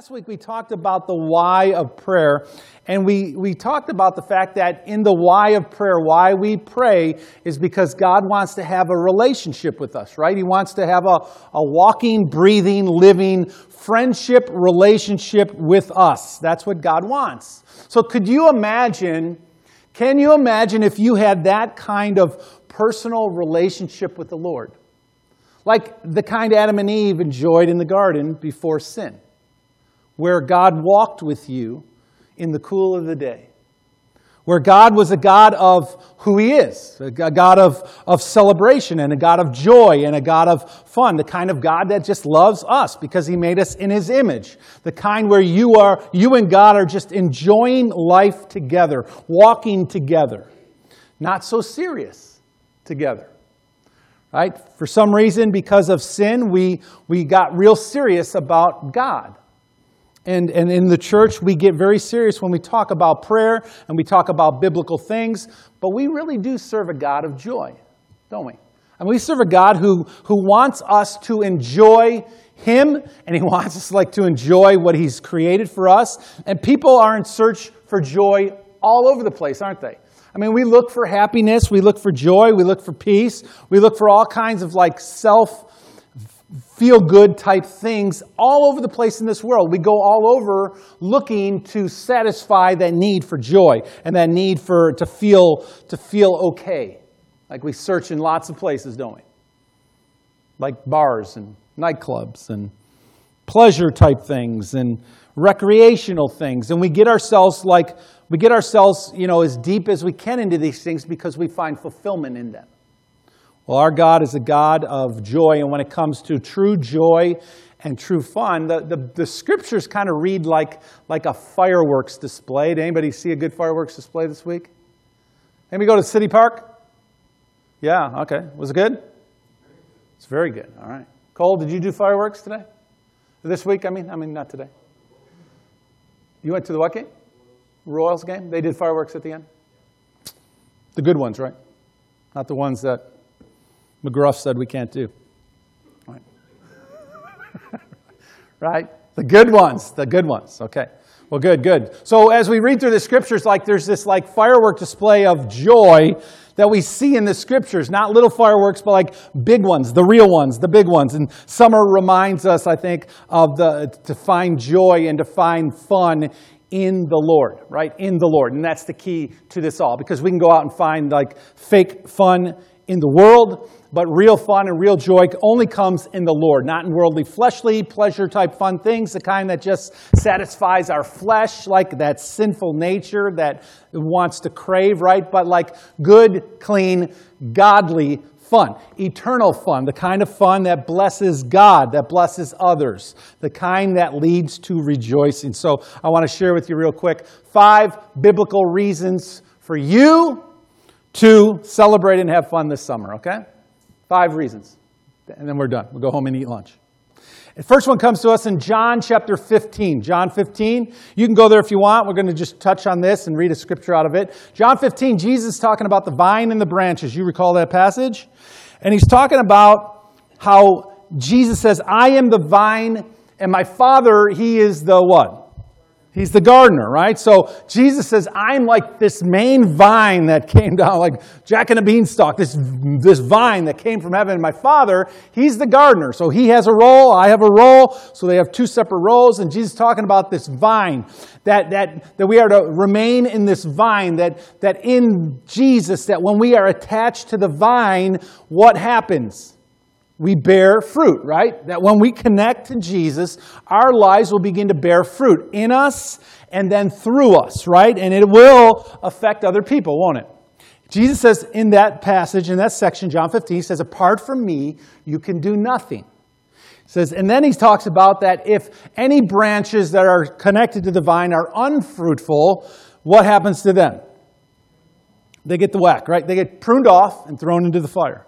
last week we talked about the why of prayer, and we, we talked about the fact that in the why of prayer, why we pray is because God wants to have a relationship with us, right? He wants to have a, a walking, breathing, living friendship relationship with us. That's what God wants. So, could you imagine? Can you imagine if you had that kind of personal relationship with the Lord? Like the kind Adam and Eve enjoyed in the garden before sin, where God walked with you in the cool of the day, where God was a God of who He is, a God of, of celebration and a God of joy and a God of fun, the kind of God that just loves us because He made us in His image, the kind where you are, you and God are just enjoying life together, walking together, not so serious together right? For some reason, because of sin, we, we got real serious about God. And, and in the church, we get very serious when we talk about prayer and we talk about biblical things, but we really do serve a God of joy, don't we? And we serve a God who, who wants us to enjoy Him, and He wants us like to enjoy what He's created for us. And people are in search for joy all over the place, aren't they? I mean, we look for happiness, we look for joy, we look for peace, we look for all kinds of like self feel good type things all over the place in this world. We go all over looking to satisfy that need for joy and that need for to feel to feel okay. Like we search in lots of places, don't we? Like bars and nightclubs and pleasure type things and recreational things. And we get ourselves like we get ourselves, you know, as deep as we can into these things because we find fulfillment in them. Well, our God is a God of joy, and when it comes to true joy and true fun, the, the, the scriptures kind of read like, like a fireworks display. Did anybody see a good fireworks display this week? Anybody go to City Park? Yeah, okay. Was it good? It's very good. All right. Cole, did you do fireworks today? This week, I mean? I mean, not today. You went to the what game? Royals game? They did fireworks at the end? The good ones, right? Not the ones that McGruff said we can't do. Right? right? The good ones, the good ones. Okay. Well, good, good. So as we read through the scriptures, like there's this like firework display of joy that we see in the scriptures, not little fireworks, but like big ones, the real ones, the big ones. And summer reminds us, I think, of the to find joy and to find fun in the Lord, right? In the Lord. And that's the key to this all because we can go out and find like fake fun in the world, but real fun and real joy only comes in the Lord, not in worldly, fleshly, pleasure type fun things, the kind that just satisfies our flesh, like that sinful nature that wants to crave, right? But like good, clean, godly fun, eternal fun, the kind of fun that blesses God, that blesses others, the kind that leads to rejoicing. So I want to share with you real quick five biblical reasons for you to celebrate and have fun this summer, okay? Five reasons. And then we're done. We'll go home and eat lunch. The first one comes to us in John chapter 15. John 15. You can go there if you want. We're going to just touch on this and read a scripture out of it. John 15, Jesus talking about the vine and the branches. You recall that passage? And he's talking about how Jesus says, I am the vine, and my Father, he is the what? He's the gardener, right? So Jesus says, I'm like this main vine that came down, like Jack and a beanstalk, this, this vine that came from heaven. And my father, he's the gardener. So he has a role, I have a role. So they have two separate roles. And Jesus talking about this vine, that, that, that we are to remain in this vine, that, that in Jesus, that when we are attached to the vine, what happens? We bear fruit, right? That when we connect to Jesus, our lives will begin to bear fruit in us and then through us, right? And it will affect other people, won't it? Jesus says in that passage, in that section, John 15, he says, Apart from me, you can do nothing. He says, and then he talks about that if any branches that are connected to the vine are unfruitful, what happens to them? They get the whack, right? They get pruned off and thrown into the fire.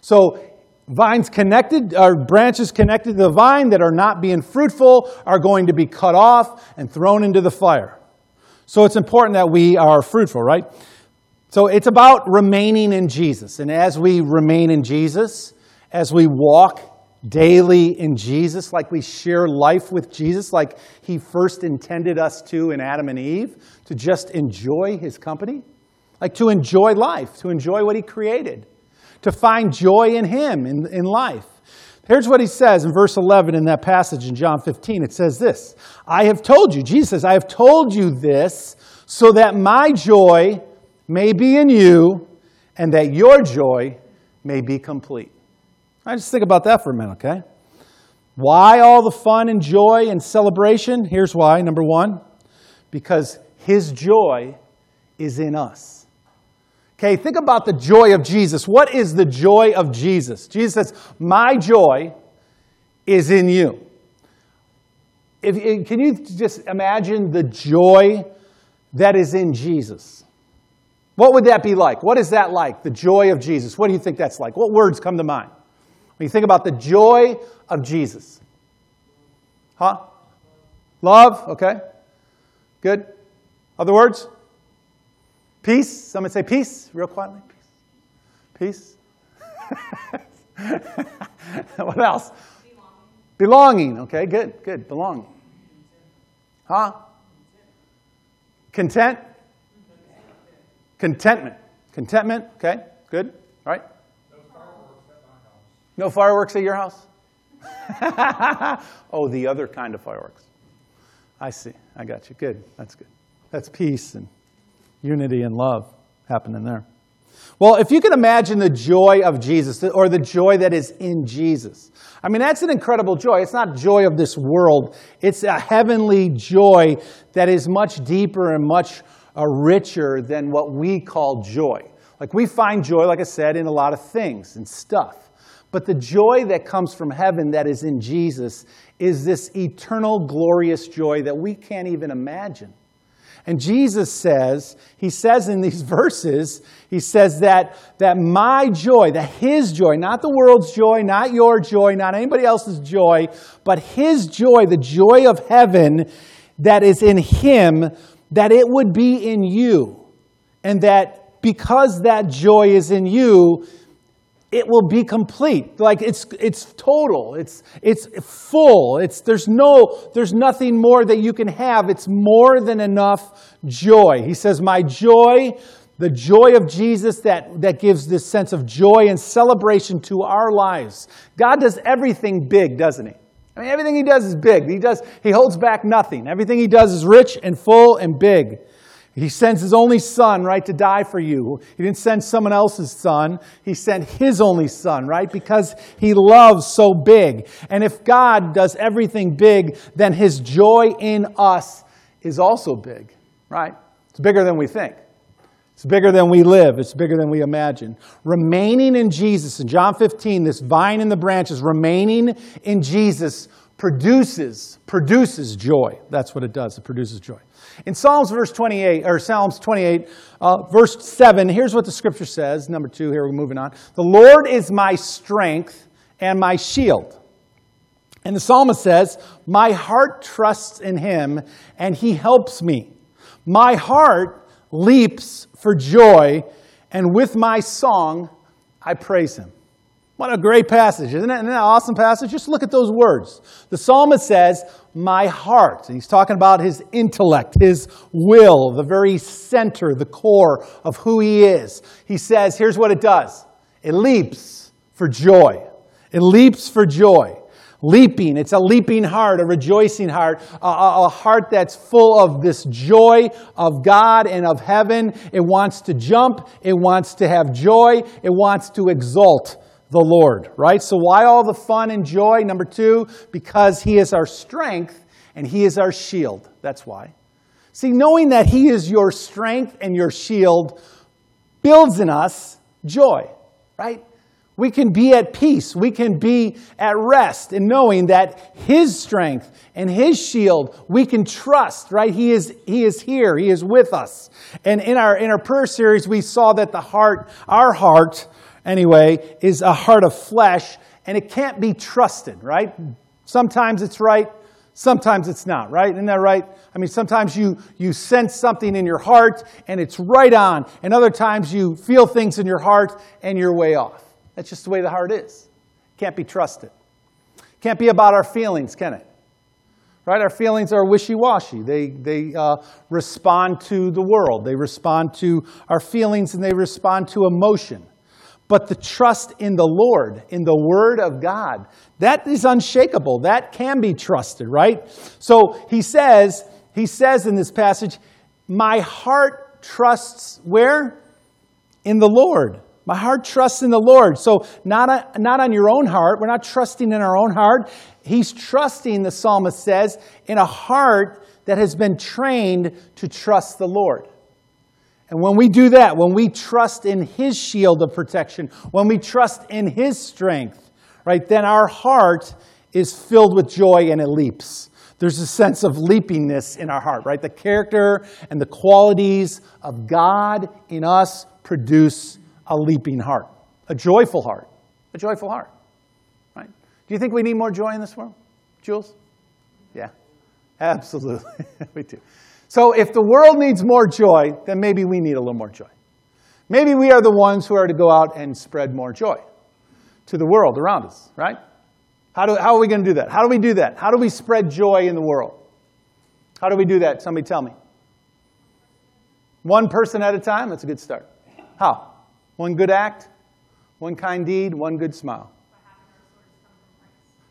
So vines connected, or branches connected to the vine that are not being fruitful are going to be cut off and thrown into the fire. So it's important that we are fruitful, right? So it's about remaining in Jesus. And as we remain in Jesus, as we walk daily in Jesus, like we share life with Jesus, like He first intended us to in Adam and Eve, to just enjoy His company, like to enjoy life, to enjoy what He created, to find joy in Him in, in life. Here's what He says in verse 11 in that passage in John 15. It says this I have told you, Jesus says, I have told you this so that my joy may be in you and that your joy may be complete. I just think about that for a minute, okay? Why all the fun and joy and celebration? Here's why. Number one, because His joy is in us. Okay, think about the joy of Jesus. What is the joy of Jesus? Jesus says, My joy is in you. If, can you just imagine the joy that is in Jesus? What would that be like? What is that like? The joy of Jesus. What do you think that's like? What words come to mind? When you think about the joy of Jesus. Huh? Love? Okay. Good. Other words? Peace? Someone say peace, real quietly. Peace. Peace. what else? Belonging. Belonging. Okay, good, good. Belonging. Huh? Content? Contentment. Contentment. Okay, good. All right. No fireworks at your house? oh, the other kind of fireworks. I see. I got you. Good. That's good. That's peace and unity and love happening there. Well, if you can imagine the joy of Jesus or the joy that is in Jesus, I mean, that's an incredible joy. It's not joy of this world, it's a heavenly joy that is much deeper and much uh, richer than what we call joy. Like, we find joy, like I said, in a lot of things and stuff. But the joy that comes from heaven that is in Jesus is this eternal, glorious joy that we can't even imagine. And Jesus says, he says in these verses, he says that, that my joy, that his joy, not the world's joy, not your joy, not anybody else's joy, but his joy, the joy of heaven that is in him, that it would be in you. And that because that joy is in you, it will be complete. Like it's, it's total. It's, it's full. It's, there's no, there's nothing more that you can have. It's more than enough joy. He says, my joy, the joy of Jesus that, that gives this sense of joy and celebration to our lives. God does everything big, doesn't he? I mean, everything he does is big. He does, he holds back nothing. Everything he does is rich and full and big. He sends his only son, right, to die for you. He didn't send someone else's son. He sent his only son, right, because he loves so big. And if God does everything big, then his joy in us is also big, right? It's bigger than we think. It's bigger than we live. It's bigger than we imagine. Remaining in Jesus, in John 15, this vine in the branches, remaining in Jesus produces, produces joy. That's what it does. It produces joy. In Psalms verse 28, or Psalms 28, uh, verse 7, here's what the scripture says. Number two, here we're moving on. The Lord is my strength and my shield. And the psalmist says, My heart trusts in him, and he helps me. My heart leaps for joy, and with my song I praise him. What a great passage, isn't it? Isn't that an awesome passage? Just look at those words. The psalmist says, My heart. And he's talking about his intellect, his will, the very center, the core of who he is. He says, Here's what it does it leaps for joy. It leaps for joy. Leaping, it's a leaping heart, a rejoicing heart, a, a, a heart that's full of this joy of God and of heaven. It wants to jump, it wants to have joy, it wants to exult the Lord, right? So, why all the fun and joy? Number two, because He is our strength and He is our shield. That's why. See, knowing that He is your strength and your shield builds in us joy, right? We can be at peace. We can be at rest in knowing that His strength and His shield we can trust, right? He is, he is here. He is with us. And in our, in our prayer series, we saw that the heart, our heart, anyway, is a heart of flesh, and it can't be trusted, right? Sometimes it's right, sometimes it's not, right? Isn't that right? I mean, sometimes you, you sense something in your heart and it's right on, and other times you feel things in your heart and you're way off. That's just the way the heart is. Can't be trusted. Can't be about our feelings, can it? Right? Our feelings are wishy washy. They, they uh, respond to the world, they respond to our feelings, and they respond to emotion. But the trust in the Lord, in the Word of God, that is unshakable. That can be trusted, right? So he says, he says in this passage, My heart trusts where? In the Lord. My heart trusts in the Lord. So, not, a, not on your own heart. We're not trusting in our own heart. He's trusting, the psalmist says, in a heart that has been trained to trust the Lord. And when we do that, when we trust in His shield of protection, when we trust in His strength, right, then our heart is filled with joy and it leaps. There's a sense of leapingness in our heart, right? The character and the qualities of God in us produce a leaping heart, a joyful heart, a joyful heart, right? Do you think we need more joy in this world, Jules? Yeah, absolutely, we do. So if the world needs more joy, then maybe we need a little more joy. Maybe we are the ones who are to go out and spread more joy to the world around us, right? How, do, how are we going to do that? How do we do that? How do we spread joy in the world? How do we do that? Somebody tell me. One person at a time? That's a good start. How? One good act, one kind deed, one good smile.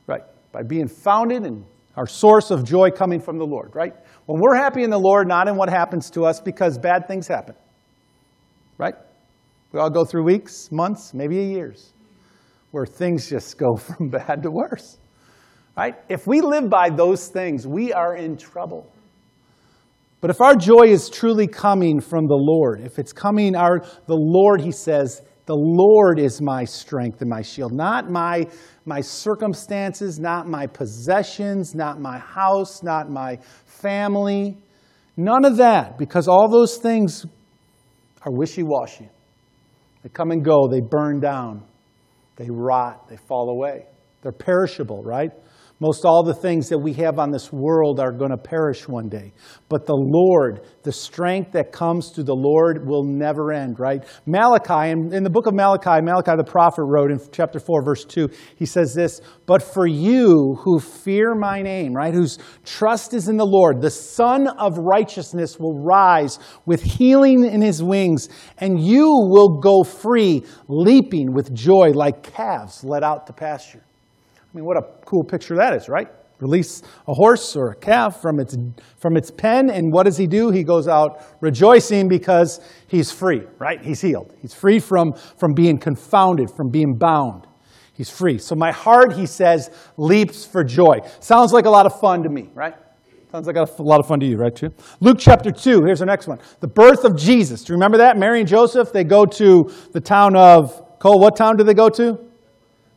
Right. By being founded and our source of joy coming from the Lord, right? When we're happy in the Lord, not in what happens to us because bad things happen. Right? We all go through weeks, months, maybe years where things just go from bad to worse. Right? If we live by those things, we are in trouble. But if our joy is truly coming from the Lord, if it's coming our the Lord, he says, the Lord is my strength and my shield, not my, my circumstances, not my possessions, not my house, not my family. None of that, because all those things are wishy washy. They come and go, they burn down, they rot, they fall away. They're perishable, right? Most all the things that we have on this world are going to perish one day. But the Lord, the strength that comes through the Lord will never end, right? Malachi, in, in the book of Malachi, Malachi the prophet wrote in chapter 4, verse 2, he says this, But for you who fear my name, right, whose trust is in the Lord, the Sun of righteousness will rise with healing in his wings, and you will go free, leaping with joy like calves led out to pasture. I mean, what a cool picture that is, right? Release a horse or a calf from its, from its pen, and what does he do? He goes out rejoicing because he's free, right? He's healed. He's free from, from being confounded, from being bound. He's free. So my heart, he says, leaps for joy. Sounds like a lot of fun to me, right? Sounds like a lot of fun to you, right, too? Luke chapter 2, here's the next one. The birth of Jesus. Do you remember that? Mary and Joseph, they go to the town of, Cole, what town do they go to?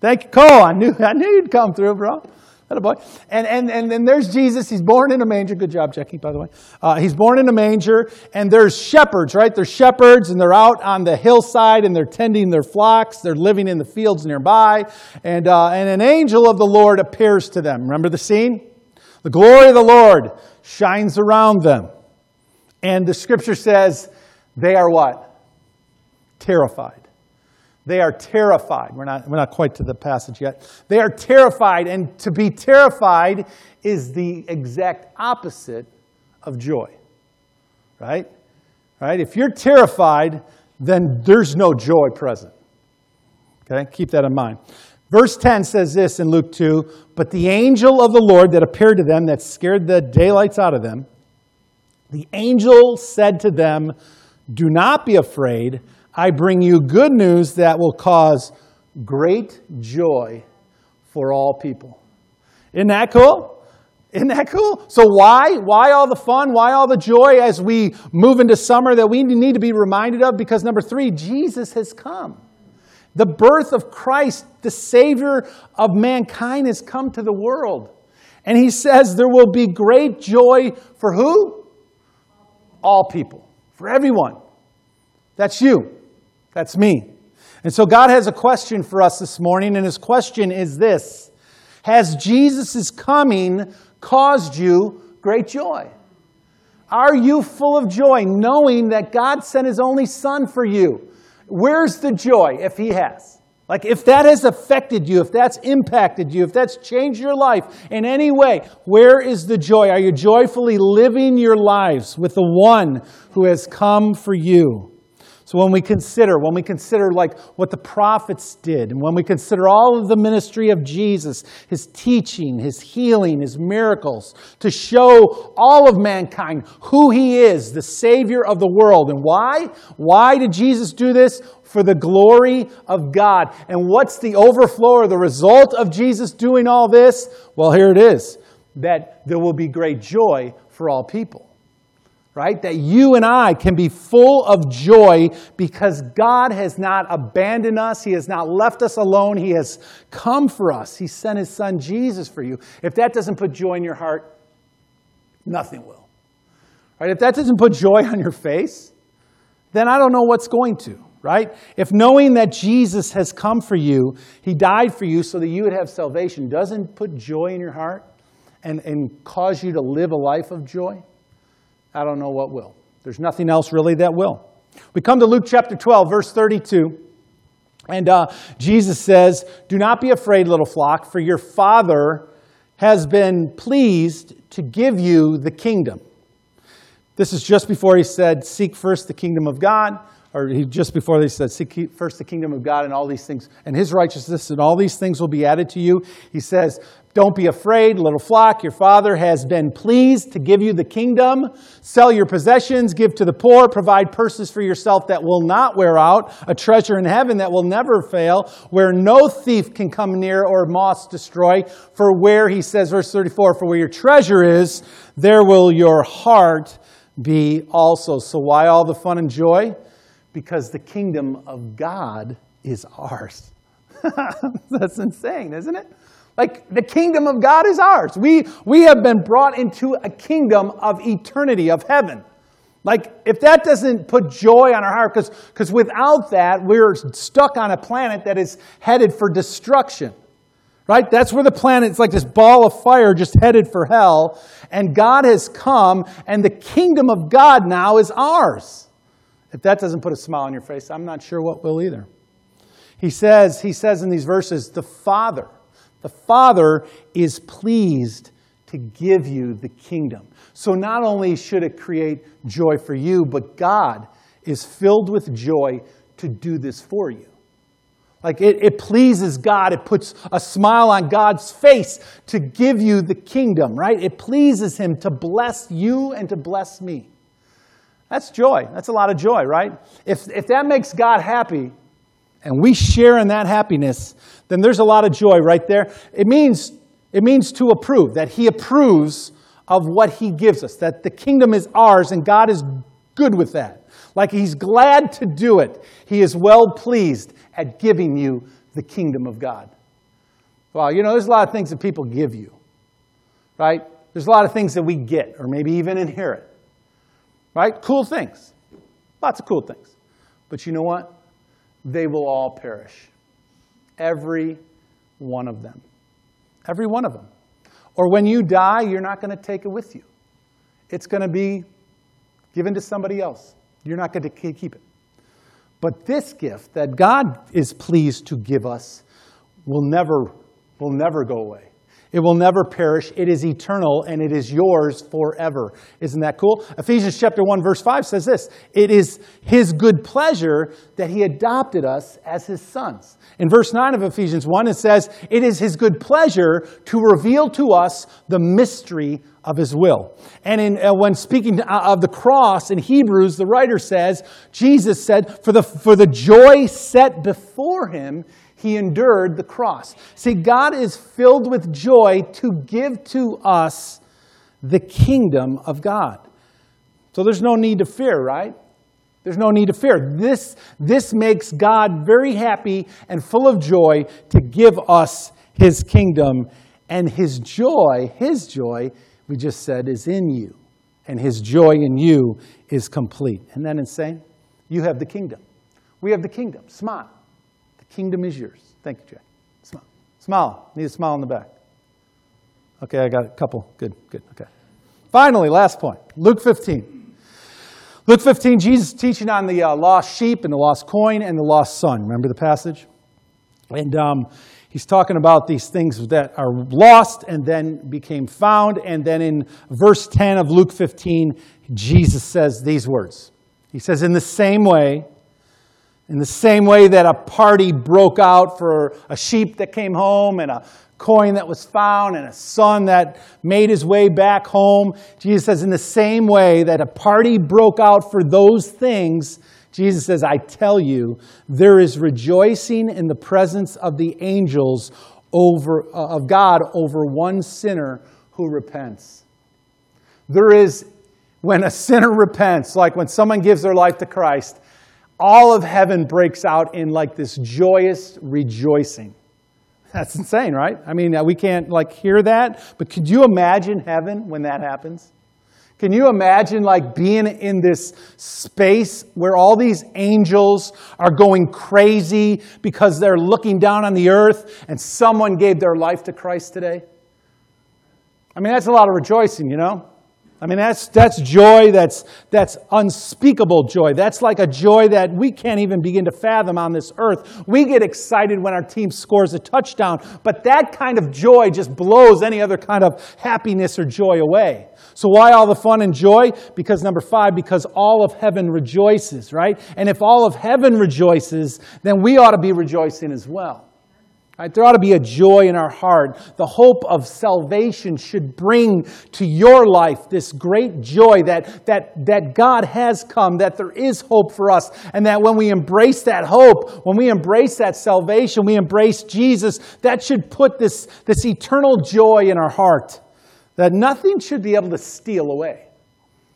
Thank you, Cole. I knew, I knew you'd come through, bro. That a boy. And, and, and then there's Jesus. He's born in a manger. Good job, Jackie, by the way. Uh, he's born in a manger. And there's shepherds, right? There's shepherds, and they're out on the hillside, and they're tending their flocks. They're living in the fields nearby. And, uh, and an angel of the Lord appears to them. Remember the scene? The glory of the Lord shines around them. And the scripture says they are what? Terrified. They are terrified. We're not, we're not quite to the passage yet. They are terrified, and to be terrified is the exact opposite of joy. Right? Right? If you're terrified, then there's no joy present. Okay? Keep that in mind. Verse 10 says this in Luke 2 But the angel of the Lord that appeared to them, that scared the daylights out of them, the angel said to them, Do not be afraid. I bring you good news that will cause great joy for all people. Isn't that cool? Isn't that cool? So, why? Why all the fun? Why all the joy as we move into summer that we need to be reminded of? Because, number three, Jesus has come. The birth of Christ, the Savior of mankind, has come to the world. And He says there will be great joy for who? All people, for everyone. That's you. That's me. And so God has a question for us this morning, and his question is this Has Jesus' coming caused you great joy? Are you full of joy knowing that God sent his only son for you? Where's the joy if he has? Like, if that has affected you, if that's impacted you, if that's changed your life in any way, where is the joy? Are you joyfully living your lives with the one who has come for you? So when we consider, when we consider like what the prophets did, and when we consider all of the ministry of Jesus, his teaching, his healing, his miracles, to show all of mankind who he is, the Savior of the world. And why? Why did Jesus do this? For the glory of God. And what's the overflow or the result of Jesus doing all this? Well, here it is that there will be great joy for all people right? That you and I can be full of joy because God has not abandoned us. He has not left us alone. He has come for us. He sent His Son Jesus for you. If that doesn't put joy in your heart, nothing will. Right? If that doesn't put joy on your face, then I don't know what's going to. Right? If knowing that Jesus has come for you, He died for you so that you would have salvation, doesn't put joy in your heart and, and cause you to live a life of joy, I don't know what will. There's nothing else really that will. We come to Luke chapter 12, verse 32. And uh, Jesus says, Do not be afraid, little flock, for your Father has been pleased to give you the kingdom. This is just before he said, Seek first the kingdom of God or he, just before they said, Seek first the kingdom of God and all these things, and his righteousness, and all these things will be added to you. He says, Don't be afraid, little flock. Your father has been pleased to give you the kingdom. Sell your possessions, give to the poor, provide purses for yourself that will not wear out, a treasure in heaven that will never fail, where no thief can come near or moths destroy. For where, he says, verse 34, for where your treasure is, there will your heart be also. So, why all the fun and joy? because the kingdom of God is ours. That's insane, isn't it? Like the kingdom of God is ours. We, we have been brought into a kingdom of eternity, of heaven. Like, if that doesn't put joy on our heart, because without that, we're stuck on a planet that is headed for destruction. Right? That's where the planet, it's like this ball of fire just headed for hell. And God has come, and the kingdom of God now is ours. If that doesn't put a smile on your face, I'm not sure what will either. He says, he says in these verses, the Father, the Father is pleased to give you the kingdom. So not only should it create joy for you, but God is filled with joy to do this for you. Like it, it pleases God. It puts a smile on God's face to give you the kingdom, right? It pleases Him to bless you and to bless me. That's joy. That's a lot of joy, right? If, if that makes God happy and we share in that happiness, then there's a lot of joy right there. It means, it means to approve, that He approves of what He gives us, that the kingdom is ours and God is good with that. Like He's glad to do it. He is well pleased at giving you the kingdom of God. Well, you know, there's a lot of things that people give you, right? There's a lot of things that we get or maybe even inherit. Right? Cool things. Lots of cool things. But you know what? They will all perish. Every one of them. Every one of them. Or when you die, you're not going to take it with you. It's going to be given to somebody else. You're not going to keep it. But this gift that God is pleased to give us will never, will never go away. It will never perish. It is eternal and it is yours forever. Isn't that cool? Ephesians chapter 1 verse 5 says this, it is his good pleasure that he adopted us as his sons. In verse 9 of Ephesians 1 it says, it is his good pleasure to reveal to us the mystery of his will. And in, uh, when speaking of the cross in Hebrews, the writer says, Jesus said, for the, for the joy set before him, he endured the cross. See, God is filled with joy to give to us the kingdom of God. So there's no need to fear, right? There's no need to fear. This, this makes God very happy and full of joy to give us his kingdom. And his joy, his joy, we just said, is in you. And his joy in you is complete. Isn't that insane? You have the kingdom. We have the kingdom. Smile kingdom is yours. Thank you, Jack. Smile. Smile. Need a smile on the back. Okay, I got a couple. Good, good. Okay. Finally, last point Luke 15. Luke 15, Jesus teaching on the uh, lost sheep and the lost coin and the lost son. Remember the passage? And um, he's talking about these things that are lost and then became found. And then in verse 10 of Luke 15, Jesus says these words. He says, In the same way, in the same way that a party broke out for a sheep that came home and a coin that was found and a son that made his way back home, Jesus says, in the same way that a party broke out for those things, Jesus says, I tell you, there is rejoicing in the presence of the angels over, uh, of God over one sinner who repents. There is, when a sinner repents, like when someone gives their life to Christ, all of heaven breaks out in like this joyous rejoicing. That's insane, right? I mean, we can't like hear that, but could you imagine heaven when that happens? Can you imagine like being in this space where all these angels are going crazy because they're looking down on the earth and someone gave their life to Christ today? I mean, that's a lot of rejoicing, you know? I mean, that's, that's joy that's, that's unspeakable joy. That's like a joy that we can't even begin to fathom on this earth. We get excited when our team scores a touchdown, but that kind of joy just blows any other kind of happiness or joy away. So, why all the fun and joy? Because number five, because all of heaven rejoices, right? And if all of heaven rejoices, then we ought to be rejoicing as well. Right? There ought to be a joy in our heart. The hope of salvation should bring to your life this great joy that, that, that God has come, that there is hope for us, and that when we embrace that hope, when we embrace that salvation, we embrace Jesus, that should put this, this eternal joy in our heart that nothing should be able to steal away.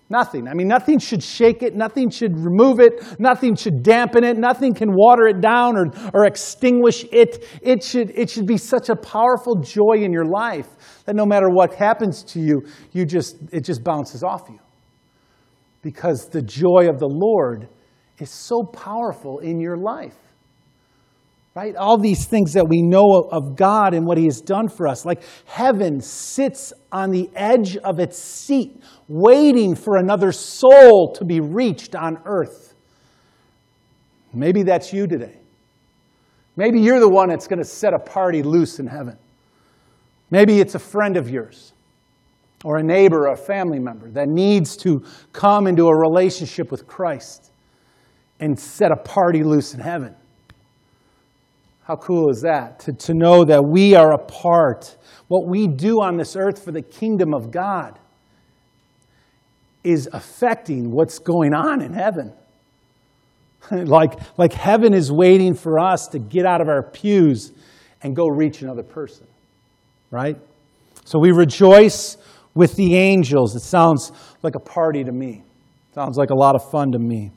Nothing. I mean, nothing should shake it, nothing should remove it, nothing should dampen it, nothing can water it down or, or extinguish it. It should, it should be such a powerful joy in your life that no matter what happens to you, you just, it just bounces off you. Because the joy of the Lord is so powerful in your life right? All these things that we know of God and what He has done for us. Like heaven sits on the edge of its seat, waiting for another soul to be reached on earth. Maybe that's you today. Maybe you're the one that's going to set a party loose in heaven. Maybe it's a friend of yours or a neighbor or a family member that needs to come into a relationship with Christ and set a party loose in heaven. How cool is that? To, to know that we are a part. What we do on this earth for the kingdom of God is affecting what's going on in heaven. like, like heaven is waiting for us to get out of our pews and go reach another person. Right? So we rejoice with the angels. It sounds like a party to me. Sounds like a lot of fun to me.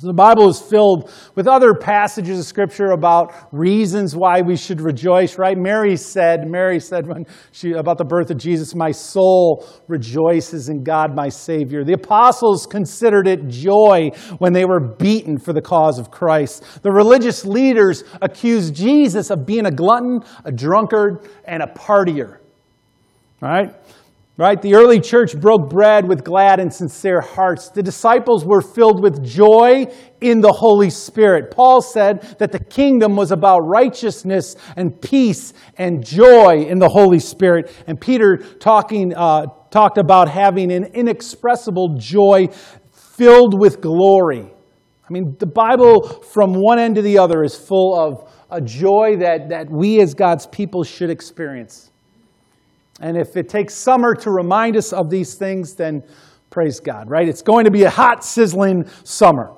So the Bible is filled with other passages of Scripture about reasons why we should rejoice, right? Mary said, Mary said when she, about the birth of Jesus, My soul rejoices in God my Savior. The apostles considered it joy when they were beaten for the cause of Christ. The religious leaders accused Jesus of being a glutton, a drunkard, and a partier. Right? Right? The early church broke bread with glad and sincere hearts. The disciples were filled with joy in the Holy Spirit. Paul said that the kingdom was about righteousness and peace and joy in the Holy Spirit. And Peter talking, uh, talked about having an inexpressible joy filled with glory. I mean, the Bible from one end to the other is full of a joy that, that we as God's people should experience. And if it takes summer to remind us of these things, then praise God, right? It's going to be a hot, sizzling summer.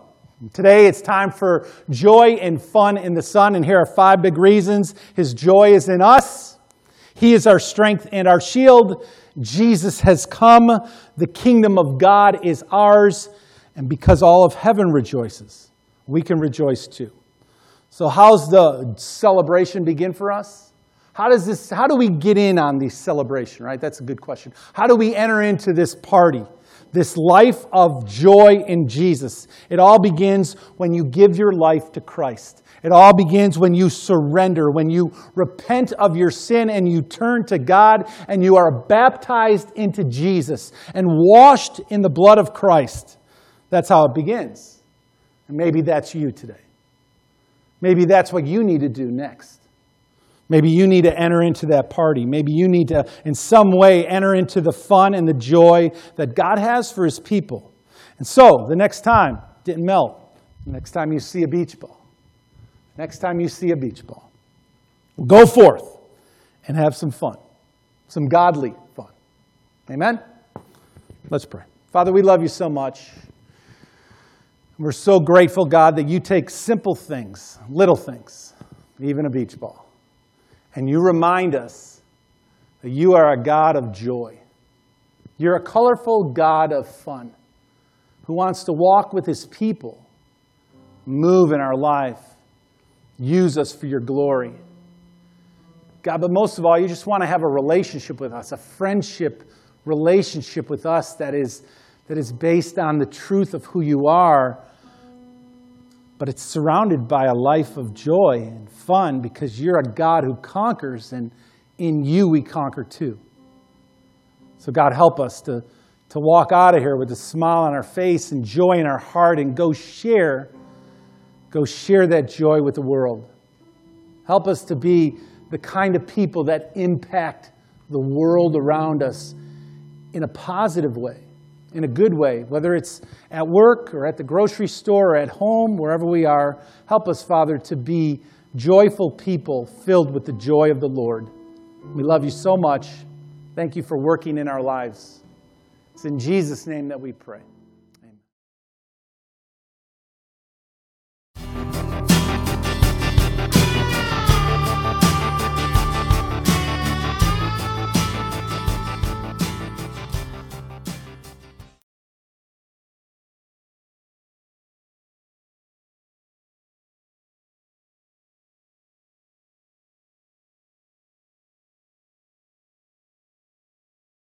Today it's time for joy and fun in the sun, and here are five big reasons. His joy is in us, He is our strength and our shield. Jesus has come, the kingdom of God is ours, and because all of heaven rejoices, we can rejoice too. So, how's the celebration begin for us? How does this, how do we get in on the celebration, right? That's a good question. How do we enter into this party? This life of joy in Jesus. It all begins when you give your life to Christ. It all begins when you surrender, when you repent of your sin and you turn to God and you are baptized into Jesus and washed in the blood of Christ. That's how it begins. And maybe that's you today. Maybe that's what you need to do next. Maybe you need to enter into that party. Maybe you need to, in some way, enter into the fun and the joy that God has for His people. And so, the next time, didn't melt. The Next time you see a beach ball. Next time you see a beach ball. Go forth and have some fun, some godly fun. Amen? Let's pray. Father, we love you so much. We're so grateful, God, that you take simple things, little things, even a beach ball, and you remind us that you are a God of joy. You're a colorful God of fun who wants to walk with his people, move in our life, use us for your glory. God, but most of all, you just want to have a relationship with us, a friendship relationship with us that is, that is based on the truth of who you are, but it's surrounded by a life of joy and fun because you're a God who conquers, and in you we conquer too. So, God, help us to, to walk out of here with a smile on our face and joy in our heart and go share, go share that joy with the world. Help us to be the kind of people that impact the world around us in a positive way, in a good way, whether it's at work or at the grocery store or at home, wherever we are. Help us, Father, to be joyful people filled with the joy of the Lord. We love you so much. Thank you for working in our lives. It's in Jesus' name that we pray.